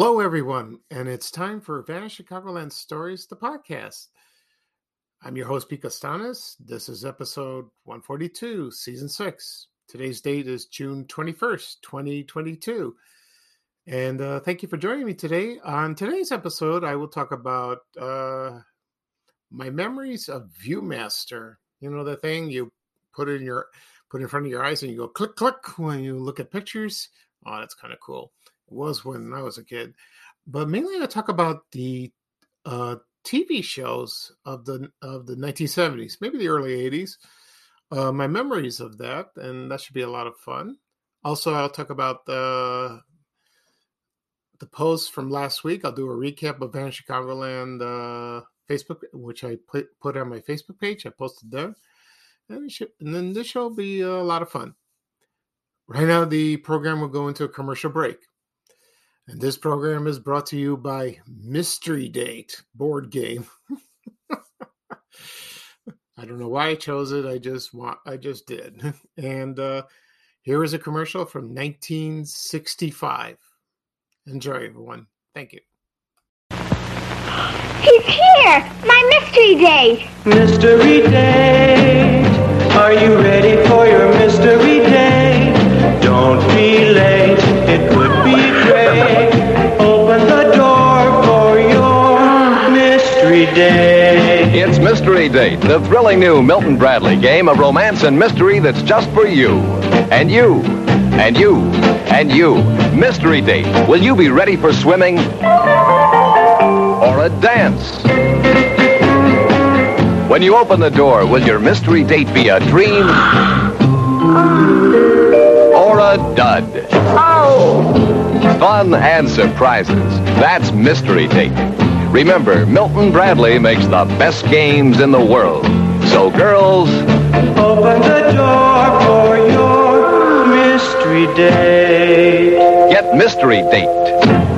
Hello, everyone, and it's time for Vanish Chicagoland Stories, the podcast. I'm your host, Pete Costanis. This is episode 142, season six. Today's date is June 21st, 2022. And uh, thank you for joining me today. On today's episode, I will talk about uh, my memories of Viewmaster. You know, the thing you put in your put in front of your eyes and you go click click when you look at pictures. Oh, that's kind of cool. Was when I was a kid. But mainly I talk about the uh, TV shows of the of the 1970s, maybe the early 80s. Uh, my memories of that, and that should be a lot of fun. Also, I'll talk about the the post from last week. I'll do a recap of Van Chicagoland uh, Facebook, which I put put on my Facebook page. I posted there, and, should, and then this show will be a lot of fun. Right now, the program will go into a commercial break. And this program is brought to you by Mystery Date board game. I don't know why I chose it. I just want I just did. And uh here is a commercial from 1965. Enjoy everyone. Thank you. He's here! My mystery date! Mystery date. Are you ready for your mystery date? Don't be late. It would be great. Open the door for your mystery date. It's Mystery Date, the thrilling new Milton Bradley game of romance and mystery that's just for you. And you. And you. And you. Mystery Date. Will you be ready for swimming? Or a dance? When you open the door, will your mystery date be a dream? Or a dud? Ah. Fun and surprises. That's Mystery Date. Remember, Milton Bradley makes the best games in the world. So, girls, Open the door for your mystery date. get Mystery Date.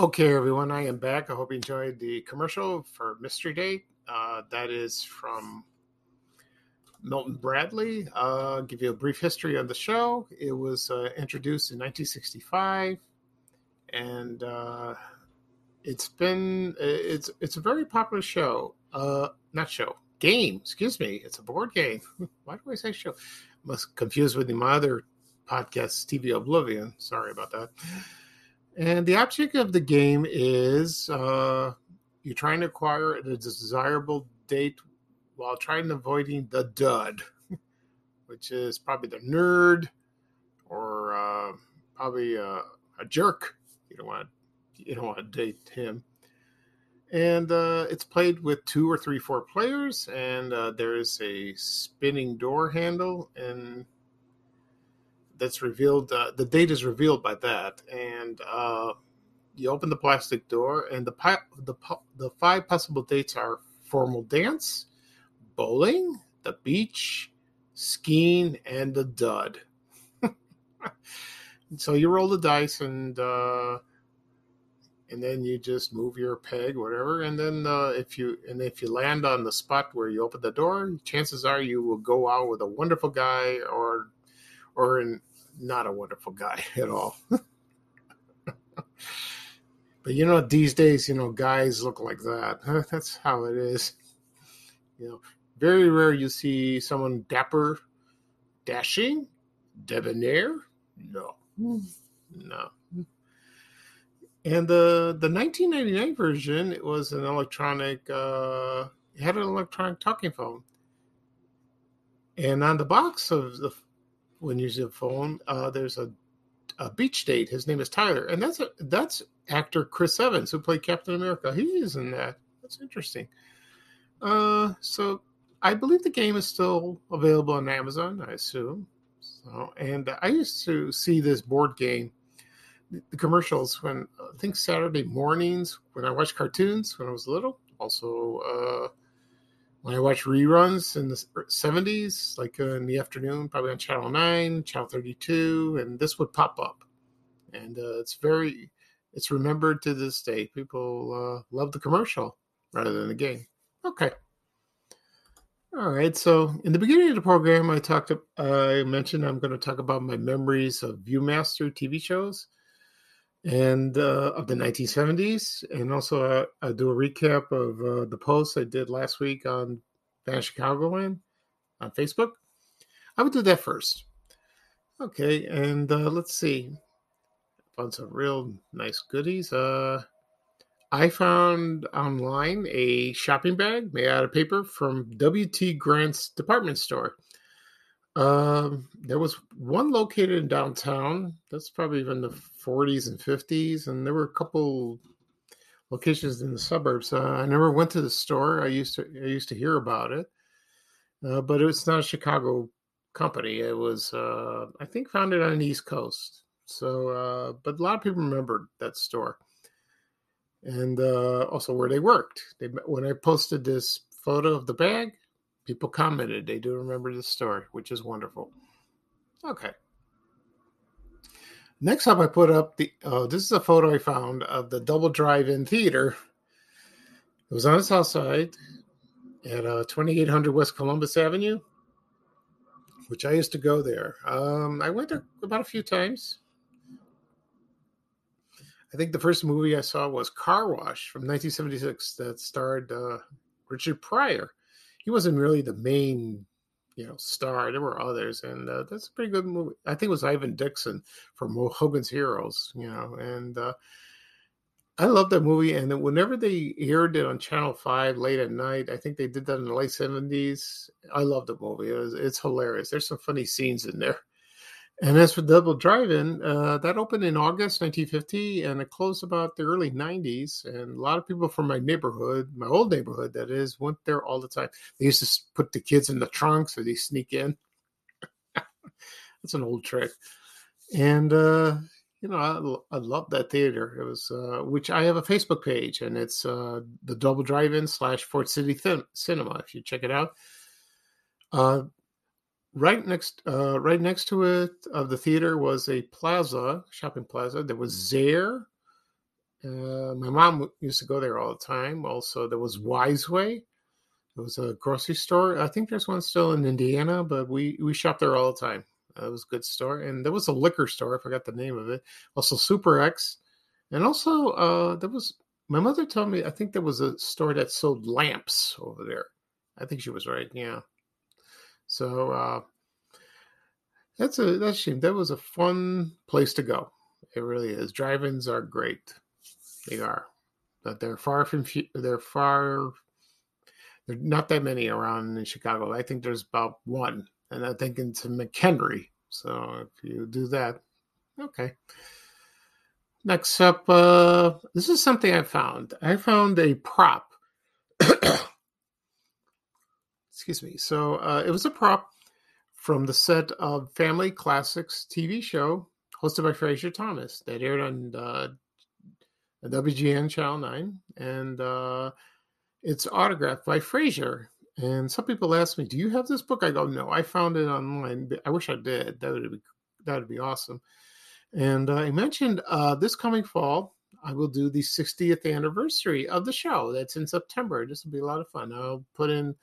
Okay, everyone, I am back. I hope you enjoyed the commercial for Mystery Date. Uh, that is from Milton Bradley. Uh, give you a brief history of the show. It was uh, introduced in 1965, and uh, it's been it's it's a very popular show. Uh, not show game. Excuse me. It's a board game. Why do I say show? Must confuse with my other podcast, TV Oblivion. Sorry about that. And the object of the game is uh, you're trying to acquire a desirable date while trying to avoiding the dud, which is probably the nerd or uh, probably a, a jerk. You don't want you don't want to date him. And uh, it's played with two or three, four players, and uh, there is a spinning door handle, and that's revealed. Uh, the date is revealed by that, and uh, you open the plastic door, and the pi- the the five possible dates are formal dance, bowling, the beach, skiing, and the dud. so you roll the dice, and uh, and then you just move your peg, whatever, and then uh, if you and if you land on the spot where you open the door, chances are you will go out with a wonderful guy or or in, not a wonderful guy at all. but you know, these days, you know, guys look like that. That's how it is. You know, very rare you see someone dapper, dashing, debonair. No, no. And the the 1999 version, it was an electronic. Uh, it had an electronic talking phone, and on the box of the when you using a phone, uh, there's a, a beach date. His name is Tyler, and that's a, that's actor Chris Evans who played Captain America. He is in that. That's interesting. Uh, so I believe the game is still available on Amazon. I assume. So, and I used to see this board game, the commercials when I think Saturday mornings when I watched cartoons when I was little. Also, uh, when I watched reruns in the 70s, like uh, in the afternoon, probably on Channel 9, Channel 32, and this would pop up. And uh, it's very, it's remembered to this day. People uh, love the commercial rather than the game. Okay. All right. So in the beginning of the program, I talked. I mentioned I'm going to talk about my memories of ViewMaster TV shows and uh, of the 1970s, and also uh, I'll do a recap of uh, the post I did last week on Van Chicagoland on Facebook. I would do that first. Okay, and uh, let's see. Found some real nice goodies. Uh, I found online a shopping bag made out of paper from W.T. Grant's department store. Um, there was one located in downtown. That's probably in the 40s and 50s, and there were a couple locations in the suburbs. Uh, I never went to the store. I used to I used to hear about it, uh, but it's not a Chicago company. It was uh, I think founded on the East Coast. So, uh, but a lot of people remembered that store and uh, also where they worked. They, when I posted this photo of the bag, people commented. They do remember the store, which is wonderful. Okay. Next up, I put up the. Uh, this is a photo I found of the Double Drive-In Theater. It was on the south side at uh, 2800 West Columbus Avenue, which I used to go there. Um, I went there about a few times. I think the first movie I saw was Car Wash from 1976 that starred uh, Richard Pryor. He wasn't really the main, you know, star. There were others, and uh, that's a pretty good movie. I think it was Ivan Dixon from Hogan's Heroes, you know, and uh, I love that movie. And whenever they aired it on Channel Five late at night, I think they did that in the late 70s. I love the movie. It was, it's hilarious. There's some funny scenes in there. And as for Double Drive-In, uh, that opened in August 1950, and it closed about the early 90s. And a lot of people from my neighborhood, my old neighborhood, that is, went there all the time. They used to put the kids in the trunks, or they sneak in. That's an old trick. And uh, you know, I, I love that theater. It was, uh, which I have a Facebook page, and it's uh, the Double Drive-In slash Ford City Cinema. If you check it out. Uh, right next uh, right next to it of the theater was a plaza shopping plaza there was Zayre uh, my mom used to go there all the time. Also there was wiseway. It was a grocery store. I think there's one still in indiana but we we shopped there all the time. Uh, it was a good store. And there was a liquor store. I forgot the name of it. Also super x. And also uh there was my mother told me i think there was a store that sold lamps over there. I think she was right. Yeah so uh, that's a that's a shame. That was a fun place to go. It really is. Drive-ins are great. They are, but they're far from they're far. There's not that many around in Chicago. I think there's about one, and I think it's in McHenry. So if you do that, okay. Next up, uh, this is something I found. I found a prop excuse me. So uh, it was a prop from the set of Family Classics TV show hosted by Frazier Thomas that aired on uh, WGN Channel 9. And uh, it's autographed by Frazier. And some people ask me, "Do you have this book?" I go, "No, I found it online. I wish I did. That would be that would be awesome." And uh, I mentioned uh, this coming fall, I will do the 60th anniversary of the show. That's in September. This will be a lot of fun. I'll put in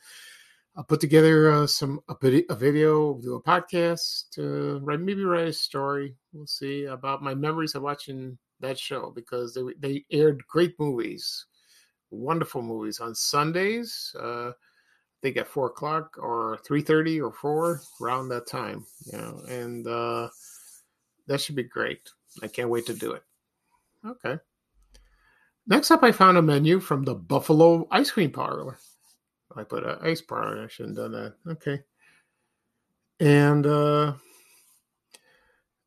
I'll put together uh, some a, a, video, do a podcast, uh, write, maybe write a story. We'll see about my memories of watching that show because they they aired great movies, wonderful movies on Sundays. Uh, I think at four o'clock or three thirty or four around that time. You know, and uh, that should be great. I can't wait to do it. Okay. Next up, I found a menu from the Buffalo Ice Cream Parlor. I put an ice bar. I shouldn't have done that. Okay. And uh,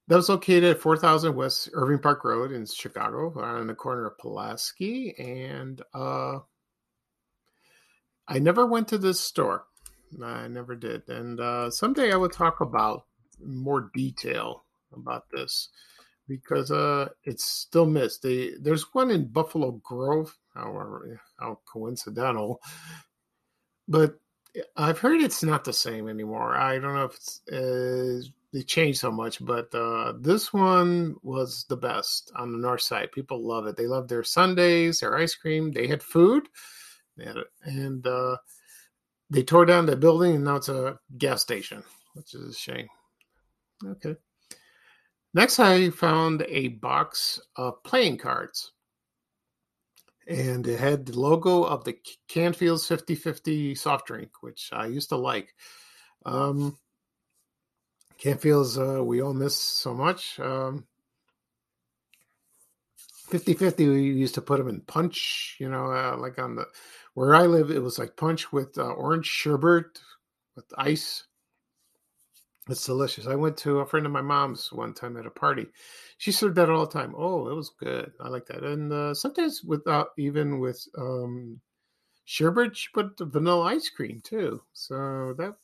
that was located at 4000 West Irving Park Road in Chicago, on the corner of Pulaski. And uh, I never went to this store. I never did. And uh, someday I will talk about more detail about this because uh, it's still missed. They, there's one in Buffalo Grove. However, how coincidental, but I've heard it's not the same anymore. I don't know if it's uh, they changed so much, but uh, this one was the best on the north side. People love it. They love their Sundays, their ice cream. They had food, they had and uh, they tore down the building, and now it's a gas station, which is a shame. Okay. Next, I found a box of playing cards and it had the logo of the Canfield's 50-50 soft drink, which I used to like. Um, Canfield's, uh, we all miss so much. Um, 50-50, we used to put them in punch, you know, uh, like on the, where I live, it was like punch with uh, orange sherbet with ice. It's delicious. I went to a friend of my mom's one time at a party. She served that all the time. Oh, it was good. I like that. And uh, sometimes without even with um, sherbet, she put vanilla ice cream too. So that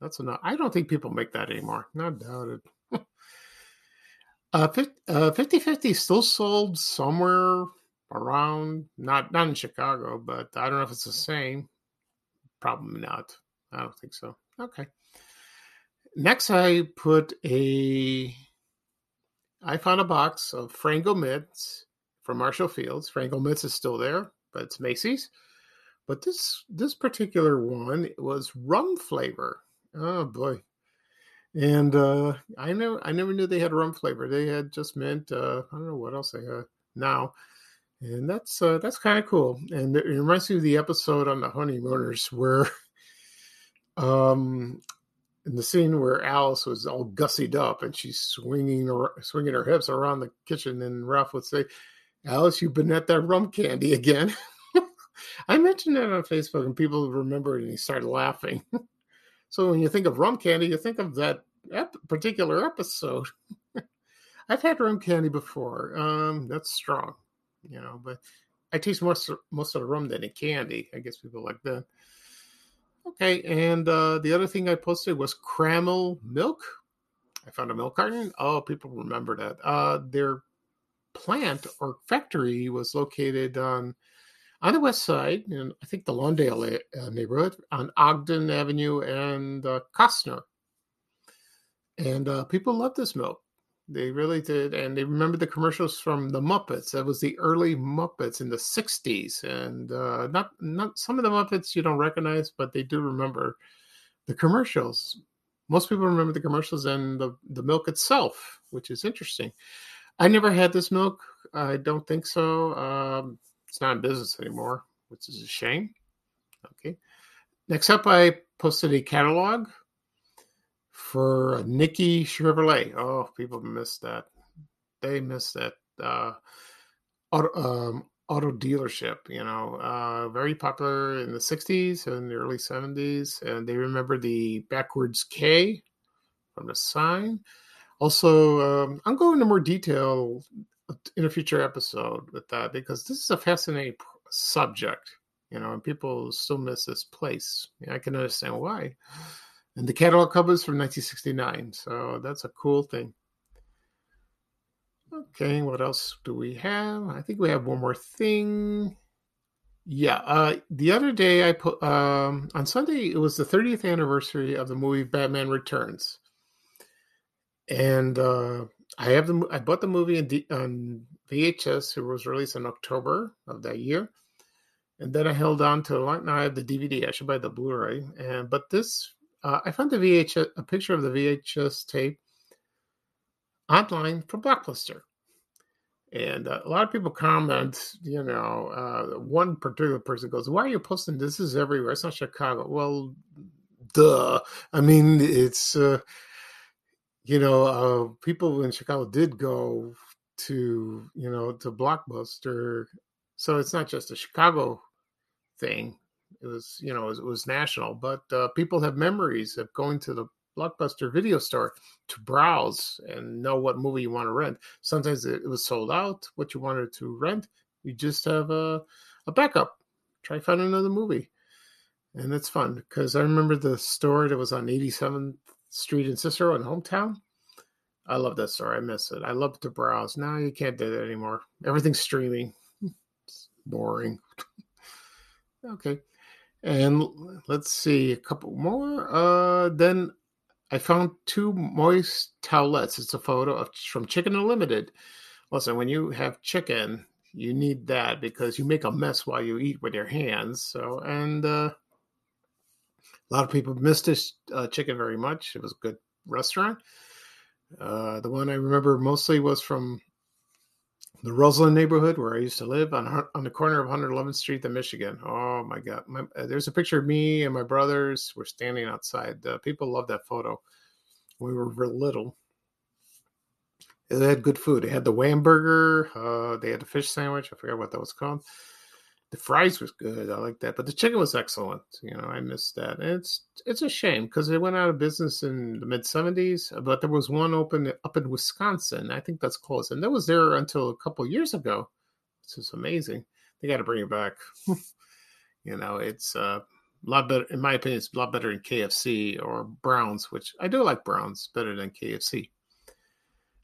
that's enough. I don't think people make that anymore. Not doubted. uh, 50, uh, 50 still sold somewhere around, not not in Chicago, but I don't know if it's the same. Probably not. I don't think so. Okay. Next, I put a. I found a box of Frango Mints from Marshall Fields. Frango Mints is still there, but it's Macy's. But this this particular one it was rum flavor. Oh boy! And uh, I never I never knew they had rum flavor. They had just mint. Uh, I don't know what else they had now, and that's uh, that's kind of cool. And it reminds me of the episode on the honeymooners where um in the scene where Alice was all gussied up and she's swinging swinging her hips around the kitchen, and Ralph would say, "Alice, you've been at that rum candy again." I mentioned that on Facebook, and people remember it, and he started laughing. so when you think of rum candy, you think of that ep- particular episode. I've had rum candy before. Um, that's strong, you know, but I taste most most of the rum than the candy. I guess people like that. Okay, and uh, the other thing I posted was Kraml milk. I found a milk carton. Oh, people remember that. Uh, their plant or factory was located on on the west side, in I think the Lawndale uh, neighborhood, on Ogden Avenue and uh, Kostner. And uh, people love this milk. They really did, and they remember the commercials from the Muppets. That was the early Muppets in the '60s, and uh, not not some of the Muppets you don't recognize, but they do remember the commercials. Most people remember the commercials and the the milk itself, which is interesting. I never had this milk. I don't think so. Um, it's not in business anymore, which is a shame. Okay. Next up, I posted a catalog for Nickey Chevrolet. Oh, people miss that. They miss that uh, auto, um, auto dealership. You know, uh, very popular in the '60s and the early '70s, and they remember the backwards K from the sign. Also, um, I'm going into more detail in a future episode with that because this is a fascinating subject. You know, and people still miss this place. I can understand why and the catalog covers from 1969. So that's a cool thing. Okay, what else do we have? I think we have one more thing. Yeah, uh, the other day I put um, on Sunday it was the 30th anniversary of the movie Batman Returns, and uh, I have the I bought the movie in D, on VHS. It was released in October of that year, and then I held on to it. Now I have the DVD. I should buy the Blu-ray, and but this uh, I found the VHS a picture of the VHS tape online from Blockbuster, and uh, a lot of people comment. You know, uh, one particular person goes, "Why are you posting this? Is everywhere. It's not Chicago." Well, duh. I mean, it's uh, you know, uh, people in Chicago did go to you know to Blockbuster, so it's not just a Chicago thing. It was, you know, it was, it was national, but uh, people have memories of going to the Blockbuster video store to browse and know what movie you want to rent. Sometimes it, was sold out, what you wanted to rent. You just have a, a backup. Try find another movie. And it's fun because I remember the store that was on 87th Street in Cicero in hometown. I love that store. I miss it. I love to browse. Now you can't do that anymore. Everything's streaming. It's boring. okay. And let's see a couple more. Uh, then I found two moist towelettes. It's a photo of from Chicken Unlimited. Listen, when you have chicken, you need that because you make a mess while you eat with your hands. So, and uh, a lot of people missed this uh, chicken very much. It was a good restaurant. Uh, the one I remember mostly was from the Roseland neighborhood where I used to live on on the corner of 111th Street in Michigan. Oh my God! My, uh, there's a picture of me and my brothers. We're standing outside. Uh, people love that photo. We were real little. They had good food. They had the Wham burger. Uh, they had the fish sandwich. I forget what that was called. The fries was good. I like that, but the chicken was excellent. You know, I missed that. And it's it's a shame because they went out of business in the mid '70s. But there was one open up in Wisconsin. I think that's closed, and that was there until a couple years ago. This is amazing. They got to bring it back. you know, it's uh, a lot better, in my opinion. It's a lot better than KFC or Browns, which I do like Browns better than KFC.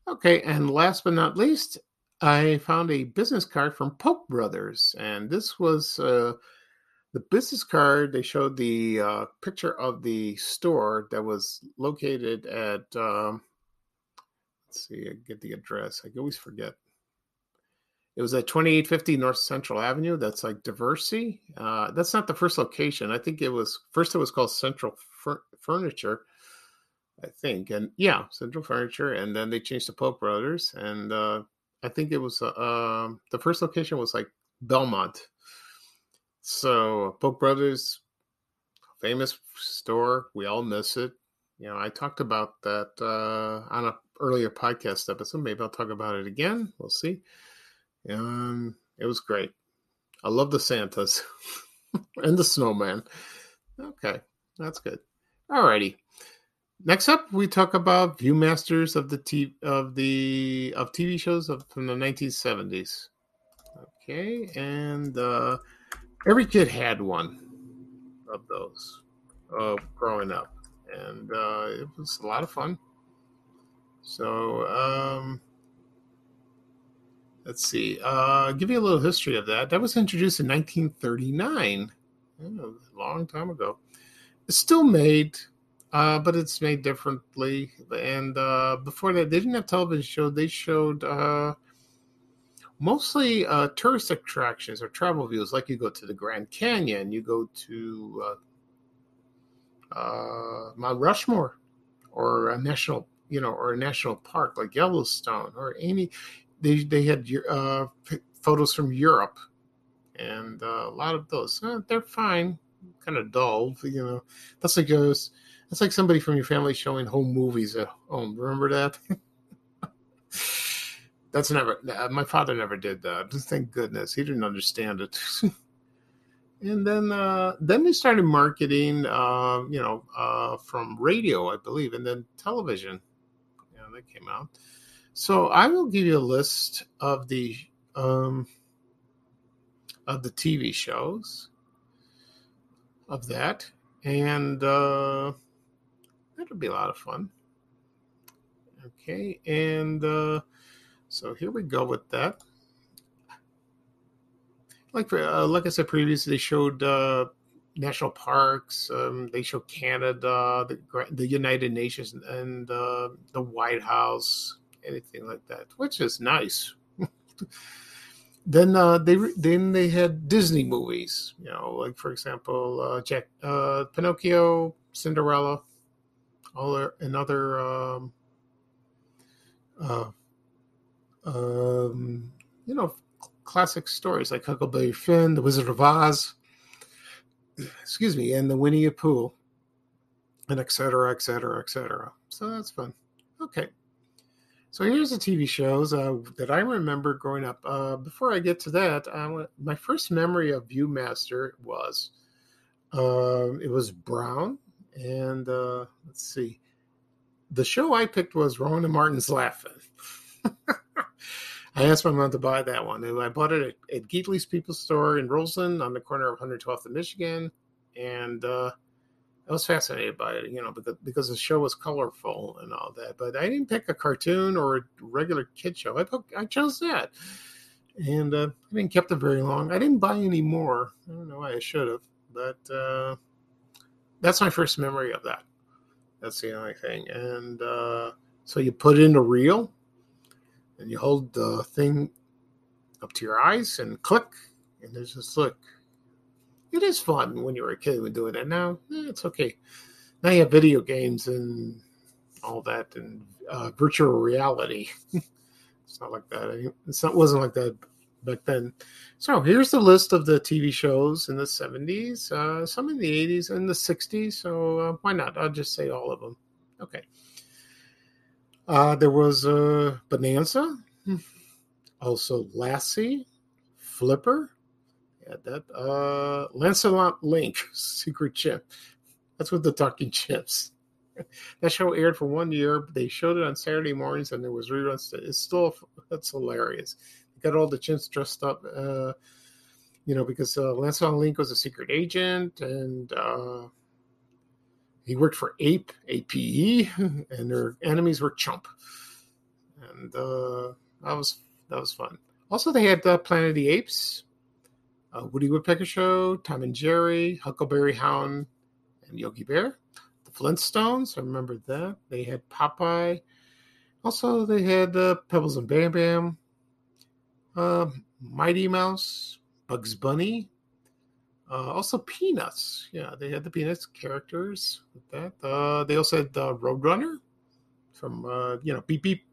Okay, and last but not least, I found a business card from Polk Brothers, and this was uh, the business card. They showed the uh, picture of the store that was located at. Um, let's see, I get the address. I always forget. It was at 2850 North Central Avenue. That's like Diversey. Uh, that's not the first location. I think it was first. It was called Central Fur- Furniture, I think, and yeah, Central Furniture, and then they changed to Polk Brothers, and uh, I think it was uh, the first location was like Belmont. So Polk Brothers, famous store. We all miss it. You know, I talked about that uh, on an earlier podcast episode. Maybe I'll talk about it again. We'll see. Um, it was great. I love the Santas and the snowman. Okay, that's good. Alrighty. Next up, we talk about viewmasters of the t- of the of TV shows of, from the 1970s. Okay, and uh, every kid had one of those uh, growing up, and uh, it was a lot of fun. So um, let's see. Uh, give you a little history of that. That was introduced in 1939, a long time ago. It's still made uh, but it's made differently. And uh, before that, they didn't have television show. They showed uh, mostly uh, tourist attractions or travel views, like you go to the Grand Canyon, you go to uh, uh, Mount Rushmore, or a national, you know, or a national park like Yellowstone, or any. They they had photos from Europe, and a lot of those. They're fine, kind of dull, you know. That's like those that's like somebody from your family showing home movies at home. Remember that? That's never. My father never did that. Thank goodness he didn't understand it. and then, uh, then they started marketing. Uh, you know, uh, from radio, I believe, and then television. Yeah, that came out. So I will give you a list of the um, of the TV shows of that, and uh, That'll be a lot of fun. Okay, and uh, so here we go with that. Like for, uh, like I said previously, they showed uh, national parks. Um, they showed Canada, the the United Nations, and uh, the White House, anything like that, which is nice. then uh, they then they had Disney movies. You know, like for example, uh, Jack, uh, Pinocchio, Cinderella, other and other um, uh, um, you know classic stories like Huckleberry Finn, The Wizard of Oz, excuse me, and the Winnie the Pooh, and et cetera, et cetera, et cetera. So that's fun. Okay. So here's the TV shows uh, that I remember growing up. Uh, before I get to that, I, my first memory of Viewmaster was uh, it was Brown and uh, let's see. The show I picked was Rowan and Martin's Laugh-In. I asked my mom to buy that one. And I bought it at, at Gately's People Store in Roseland on the corner of 112th and Michigan. And uh, I was fascinated by it, you know, because because the show was colorful and all that. But I didn't pick a cartoon or a regular kid show. I I chose that, and uh, I didn't kept it very long. I didn't buy any more. I don't know why I should have, but uh, that's my first memory of that. That's the only thing. And uh, so you put in a reel, and you hold the thing up to your eyes and click, and there's this look it is fun when you were a kid when doing it. Now eh, it's okay. Now you have video games and all that and uh, virtual reality. it's not like that. It's not wasn't like that back then. So here's the list of the TV shows in the 70s, uh, some in the 80s and the 60s. So uh, why not? I'll just say all of them. Okay. Uh, there was uh, Bonanza, also Lassie, Flipper, yeah, that uh Lancelot Link, Secret Chimp. That's with the talking chips. that show aired for one year. They showed it on Saturday mornings, and there was reruns. It's still that's hilarious. Got all the chimps dressed up, uh, you know, because uh, Lancelot Link was a secret agent, and uh, he worked for Ape, APE, and their enemies were Chump, and uh, that was that was fun. Also, they had uh, Planet of the Apes, uh, Woody Woodpecker Show, Tom and Jerry, Huckleberry Hound, and Yogi Bear. The Flintstones, I remember that. They had Popeye. Also, they had uh, Pebbles and Bam Bam, uh, Mighty Mouse, Bugs Bunny. Uh, also, Peanuts. Yeah, they had the Peanuts characters with that. Uh, they also had uh, Roadrunner from, uh, you know, Beep Beep.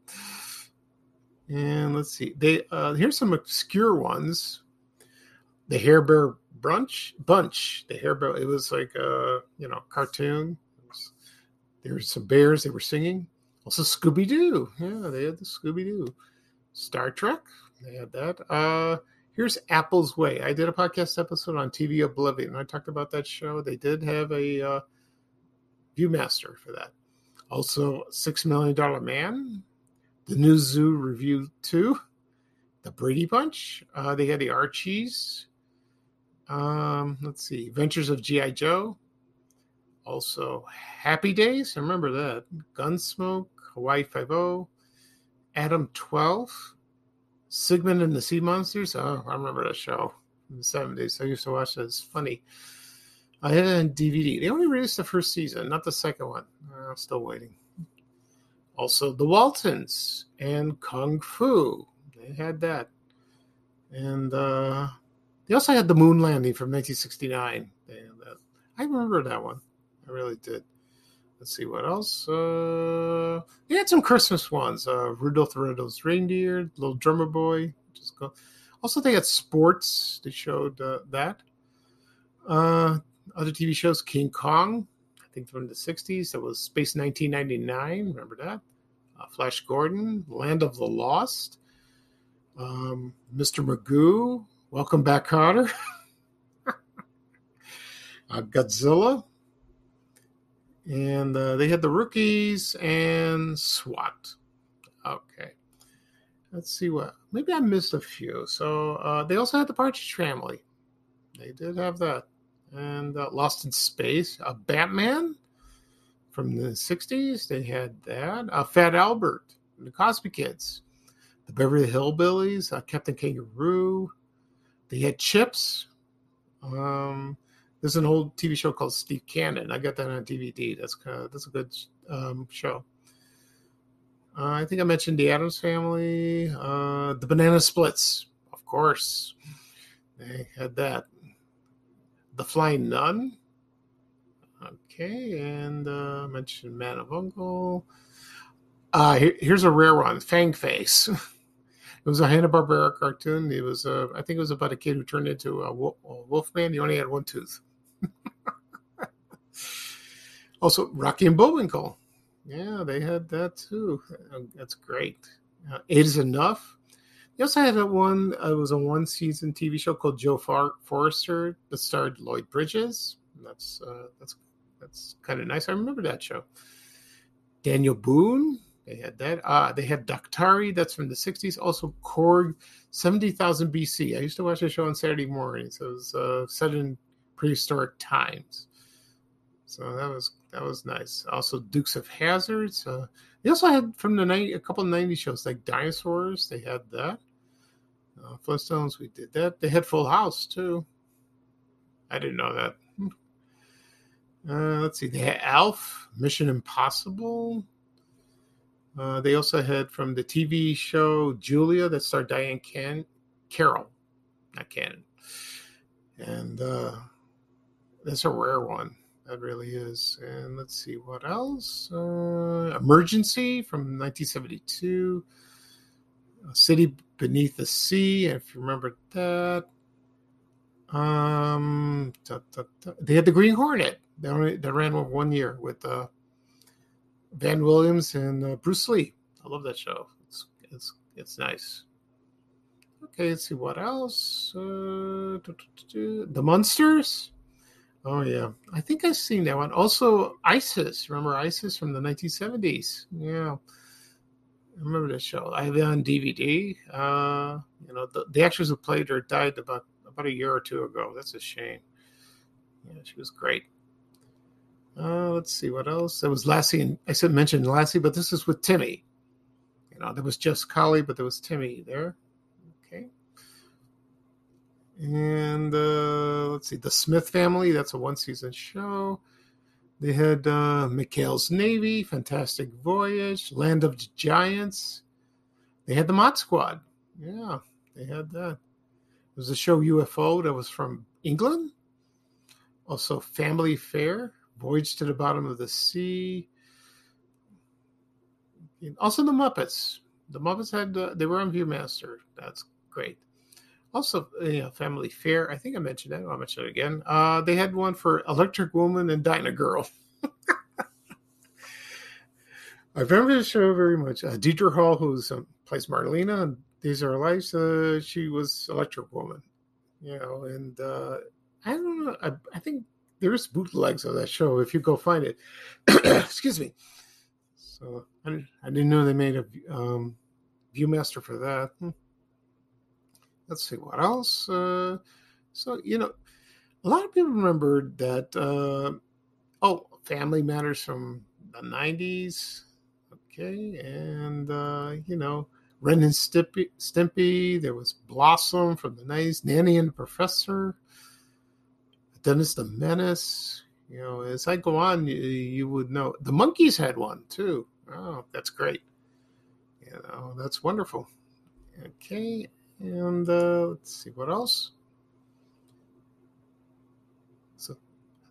And let's see. They uh, here's some obscure ones the Hair Bear Brunch Bunch. The Hair Bear. It was like a you know cartoon. Was, there were some bears. They were singing. Also Scooby Doo. Yeah, they had the Scooby Doo. Star Trek. They had that. Uh, here's Apple's Way. I did a podcast episode on TV Oblivion. I talked about that show. They did have a uh, ViewMaster for that. Also, Six Million Dollar Man, The New Zoo Revue 2, The Brady Bunch. Uh, they had the Archies, um, let's see, Adventures of G.I. Joe. Also, Happy Days. I remember that. Gunsmoke, Hawaii Five O, Adam 12, Sigmund and the Sea Monsters. Oh, I remember that show in the 70s. I used to watch it. It's funny. I had it on DVD. They only released the first season, not the second one. I'm still waiting. Also, The Waltons and Kung Fu. They had that. And uh, they also had the moon landing from 1969. And, uh, I remember that one. I really did. Let's see what else. Uh, they had some Christmas ones. Uh, Rudolph the Red-Nosed Reindeer, Little Drummer Boy. Just go. Also, they had sports. They showed uh, that. Uh, other TV shows, King Kong. I think from the 60s. That was Space 1999. Remember that? Uh, Flash Gordon, Land of the Lost. Um, Mr. Magoo, Welcome back, Kotter. uh, Godzilla. And uh, they had the rookies and SWAT. Okay. Let's see what. Maybe I missed a few. So uh, they also had the Partridge Family. They did have that. And uh, Lost in Space. Uh, Batman from the 60s. They had that. Uh, Fat Albert. The Cosby Kids. The Beverly Hillbillies. Uh, Captain Kangaroo. They had chips. Um, there's an old TV show called Steve Canyon. I got that on DVD. That's kind of, that's a good um, show. Uh, I think I mentioned the Addams Family, uh, the Banana Splits, of course. They had that. The Flying Nun. Okay, and uh, mentioned Man of Uncle. Uh, here, here's a rare one, Fang Face. It was a Hanna Barbera cartoon. It was, uh, I think, it was about a kid who turned into a, wolf, a wolf man. He only had one tooth. Also, Rocky and Bullwinkle. Yeah, they had that too. Uh, that's great. Uh, enough. They also had one. Uh, it was a one season TV show called Joe Far- Forrester that starred Lloyd Bridges. That's uh, that's that's kind of nice. I remember that show. Daniel Boone. They had that. Uh, they had Daktari, that's from the 60s. Also, Korg, 70,000 BC. I used to watch the show on Saturday mornings. It was uh, set in prehistoric times. So that was that was nice. Also, Dukes of Hazards. Uh, they also had from the night a couple of '90s shows like Dinosaurs. They had that. Uh, Flintstones. We did that. They had Full House too. I didn't know that. Uh, let's see. They had Alf, Mission Impossible. Uh, they also had from the TV show Julia that starred Diane Can Carroll, not Cannon, and uh, that's a rare one. That really is. And let's see what else. Uh, Emergency from 1972. A City Beneath the Sea, if you remember that. Um, da, da, da. they had the Green Hornet. They, only, they ran one year with uh, Van Williams and uh, Bruce Lee. I love that show. It's it's it's nice. Okay, let's see what else. Uh, the Munsters. Oh yeah, I think I've seen that one. Also, ISIS. Remember ISIS from the 1970s? Yeah, I remember that show. I have it on DVD. Uh, you know, the, the actress who played her died about about a year or two ago. That's a shame. Yeah, she was great. Uh, let's see what else. There was Lassie, and I said mentioned Lassie, but this is with Timmy. You know, there was just Collie, but there was Timmy there. And uh, let's see, the Smith family. That's a one season show. They had uh, McHale's Navy, Fantastic Voyage, Land of Giants. They had the Mod Squad. Yeah, they had that. It was a show UFO that was from England. Also, Family Fair, Voyage to the Bottom of the Sea. Also, the Muppets. The Muppets had uh, they were on ViewMaster. That's great. Also, you know, Family Fair. I think I mentioned that. I'll mention it again. Uh, they had one for Electric Woman and Dyna Girl. I remember the show very much. Uh, Deidre Hall, who um, plays Marlena, and These Are Lives. Uh, she was Electric Woman, you know, and uh, I don't know. I, I think there's bootlegs of that show if you go find it. Excuse me. So I didn't, I didn't know they made a um, ViewMaster for that. Let's see what else. Uh, so you know, a lot of people remembered that. Uh, oh, Family Matters from the '90s. Okay, and uh, you know, Ren and Stimpy, Stimpy. There was Blossom from the '90s. Nanny and the Professor. Dennis the Menace. You know, as I go on, you, you would know the Monkees had one too. Oh, that's great. You know, that's wonderful. Okay, and uh, let's see what else. So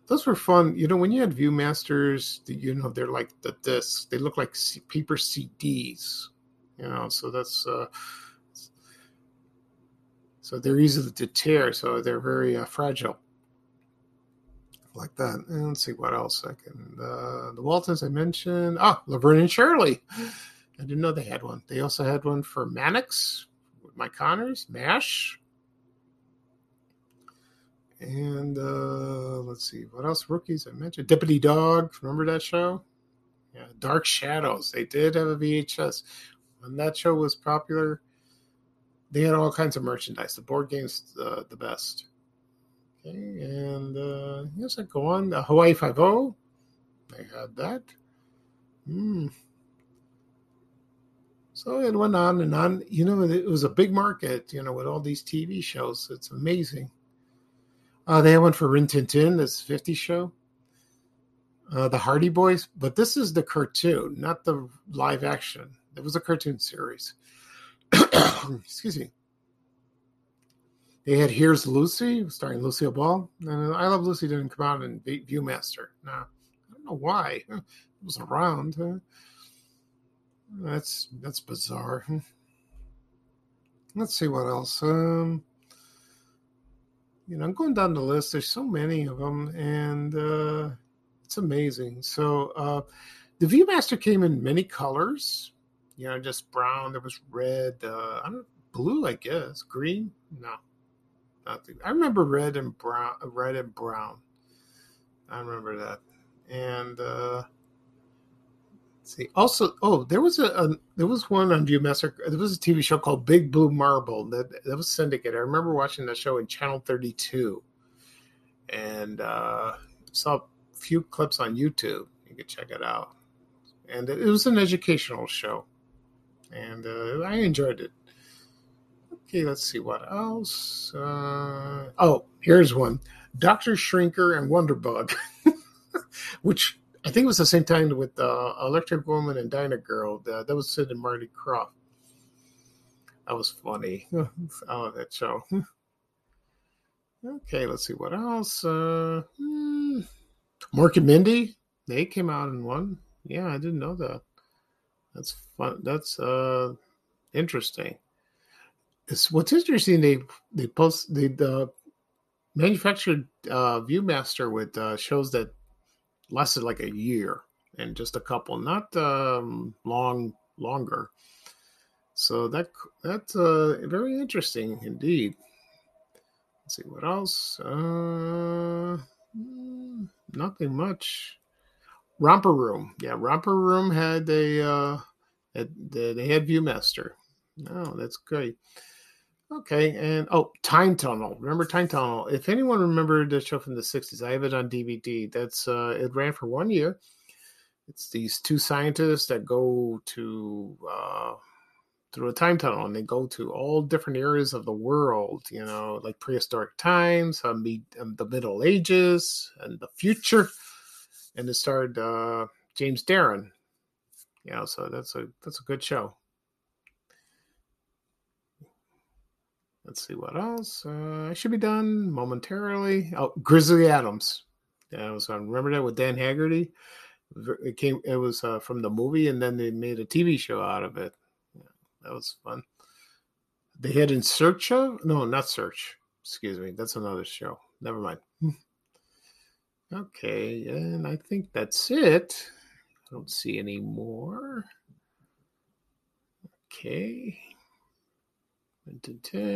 those were fun. You know, when you had ViewMasters, you know, they're like the discs. They look like paper CDs. You know, so that's uh, so they're easy to tear. So they're very uh, fragile like that. And let's see what else I can. Uh, the Waltons I mentioned. Ah, Laverne and Shirley. I didn't know they had one. They also had one for Mannix Mike Connors, MASH. And uh, let's see what else. Rookies I mentioned. Deputy Dawg. Remember that show? Yeah, Dark Shadows. They did have a VHS. When that show was popular, they had all kinds of merchandise. The board games, uh, the best. Okay, and uh, yes, I go on. The Hawaii Five O, they had that. Hmm. So it went on and on. You know, it was a big market. You know, with all these TV shows, it's amazing. Uh, they had one for Rin Tin Tin, this 50 show. Uh, the Hardy Boys, but this is the cartoon, not the live action. It was a cartoon series. Excuse me. They had Here's Lucy, starring Lucille Ball. And I Love Lucy didn't come out in Viewmaster. Now, I don't know why. It was around. That's that's bizarre. Let's see what else. Um, you know, I'm going down the list. There's so many of them, and uh, it's amazing. So uh, the ViewMaster came in many colors. You know, just brown. There was red. Uh, I don't blue. I guess green. No, nothing. I remember red and brown, red and brown. I remember that. And uh, see, also, oh, there was a, a, there was one on ViewMaster. There was a TV show called Big Blue Marble that that was syndicated. I remember watching that show in Channel Thirty Two, and uh, saw a few clips on YouTube. You can check it out. And it was an educational show, and uh, I enjoyed it. Okay, let's see what else. Uh, oh, here's one: Doctor Shrinker and Wonderbug, which I think it was the same time with uh, Electra Woman and Dyna Girl. That was Sid and Marty Krofft. That was funny. oh, that show. Okay, let's see what else. Uh, hmm, Mork and Mindy, they came out in one. Yeah, I didn't know that. That's fun. That's uh interesting. It's what's interesting. They they post they uh, manufactured uh, ViewMaster with uh, shows that lasted like a year and just a couple, not um, long longer. So that that's uh, very interesting indeed. Let's see what else. Uh, hmm, nothing much. Romper Room, yeah, Romper Room had a uh, had, they had ViewMaster. Oh, that's great. Okay, and oh, Time Tunnel. Remember Time Tunnel? If anyone remembered the show from the '60s, I have it on DVD. That's uh, it ran for one year. It's these two scientists that go to uh, through a time tunnel and they go to all different areas of the world, you know, like prehistoric times, um, the Middle Ages, and the future. And it starred uh, James Darren. You know, so that's a that's a good show. Let's see what else. Uh, I should be done momentarily. Oh, Grizzly Adams. Yeah, I was on. Remember that with Dan Haggerty? It came. It was uh, from the movie, and then they made a TV show out of it. That was fun. They had in search of no, not search. Excuse me, that's another show. Never mind. Okay, and I think that's it. I don't see any more. Okay.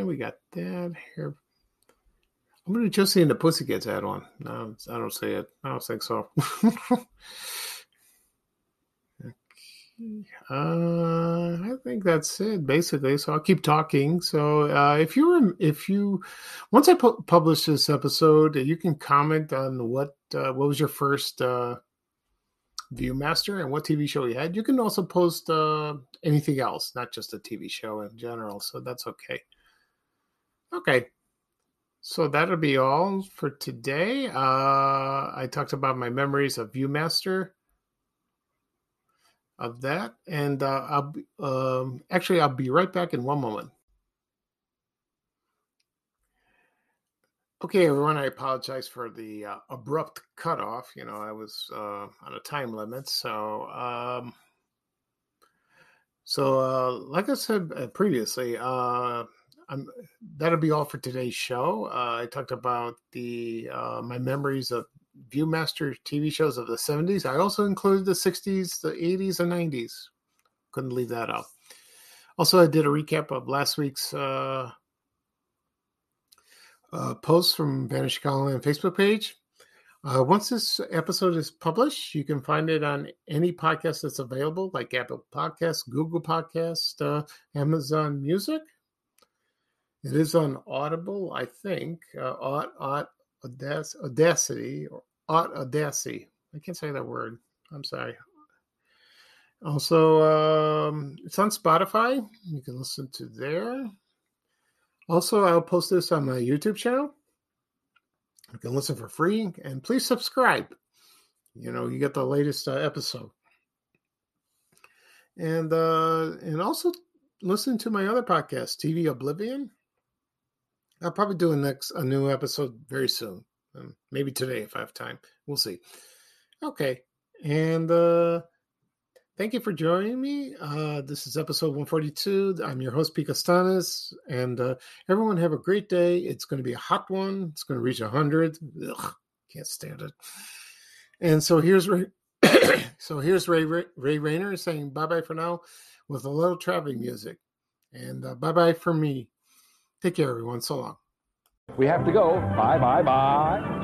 We got that here. I'm gonna just see in the Pussycats ad one. No, I don't see it. I don't think so. Uh, I think that's it basically. So I'll keep talking. So uh, if you if you once I pu- publish this episode, you can comment on what uh, what was your first uh, ViewMaster and what TV show you had. You can also post uh, anything else, not just a TV show in general. So that's okay. Okay. So that'll be all for today. Uh, I talked about my memories of ViewMaster of that. And uh, I'll be, um, actually, I'll be right back in one moment. Okay, everyone, I apologize for the uh, abrupt cutoff. You know, I was uh, on a time limit. So, um, so uh, like I said uh, previously, uh, I'm, that'll be all for today's show. Uh, I talked about the uh, my memories of Viewmaster TV shows of the 70s. I also included the 60s, the 80s, and 90s. Couldn't leave that out. Also, I did a recap of last week's uh, uh, post from Vanished Colony Facebook page. Uh, once this episode is published, you can find it on any podcast that's available, like Apple Podcasts, Google Podcast, uh, Amazon Music. It is on Audible, I think. Uh, Audacity or Aud- Audacity. I can't say that word. I'm sorry. Also, um, it's on Spotify. You can listen to there. Also, I'll post this on my YouTube channel. You can listen for free, and please subscribe. You know, you get the latest uh, episode, and uh, and also listen to my other podcast, TV Oblivion. I'll probably do a next a new episode very soon. Um, maybe today if I have time. We'll see. Okay. And uh thank you for joining me. Uh this is episode 142. I'm your host, Pete Stanis, and uh everyone have a great day. It's gonna be a hot one. It's gonna reach hundred. Can't stand it. And so here's Ray so here's Ray Ray, Ray Rayner saying bye bye for now with a little traveling music. And uh, bye bye for me. Take care, everyone. So long. We have to go. Bye, bye, bye.